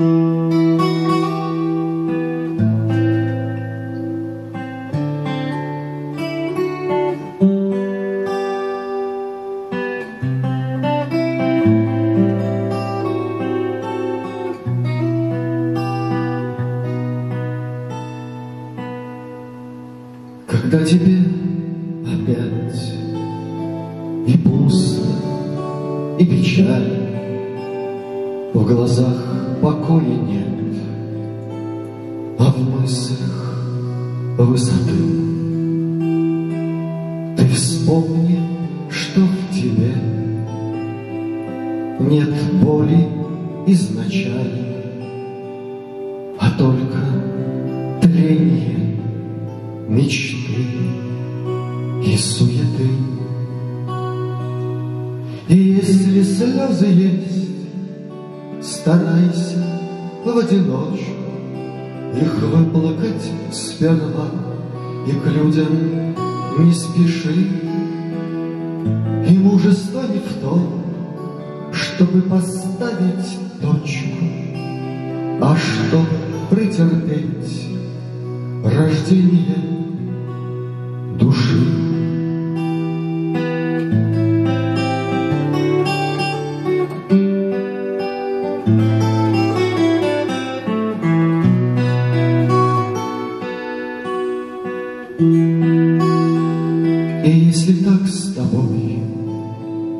Когда тебе опять и пусто, и печаль, В глазах покоя нет, а в мыслях высоты. Ты вспомни, что в тебе нет боли изначально, а только тление мечты и суеты. И если слезы есть, старайся в одиночку Их выплакать сперва и к людям не спеши. И мужество не в том, чтобы поставить точку, А чтобы претерпеть рождение души. Если так с тобой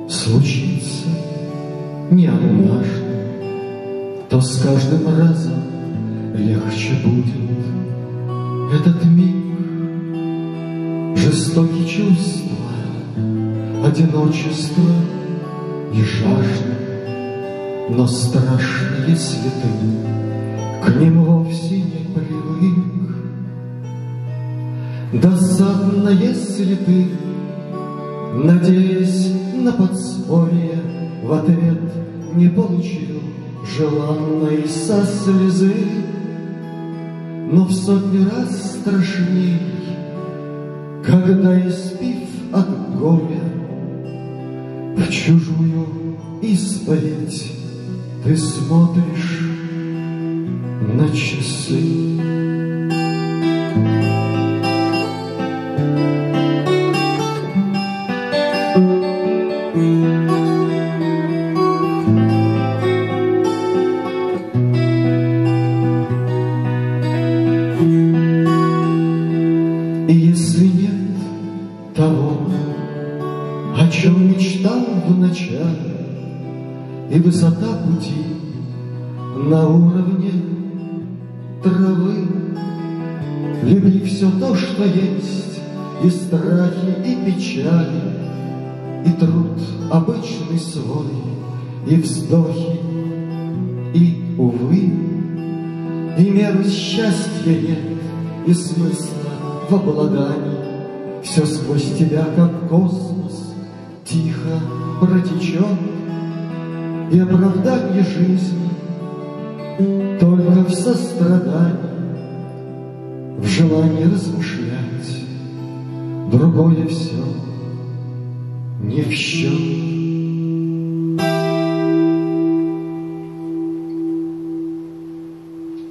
случится не однажды, то с каждым разом легче будет этот миг. Жестокие чувства, одиночество и жажда, но страшные святы, к ним вовсе не привык. Досадно, если ты, надеясь на подспорье, в ответ не получил желанной со слезы, но в сотни раз страшней, когда, испив от горя, в чужую исповедь ты смотришь на часы. И если нет того, о чем мечтал в начале, И высота пути на уровне травы, Люби все то, что есть, и страхи, и печали, И труд обычный свой, и вздохи, и, увы, И меры счастья нет, и смысла в обладании. Все сквозь тебя, как космос, тихо протечет, И оправдание жизни только в сострадании, В желании размышлять, другое все не в счет.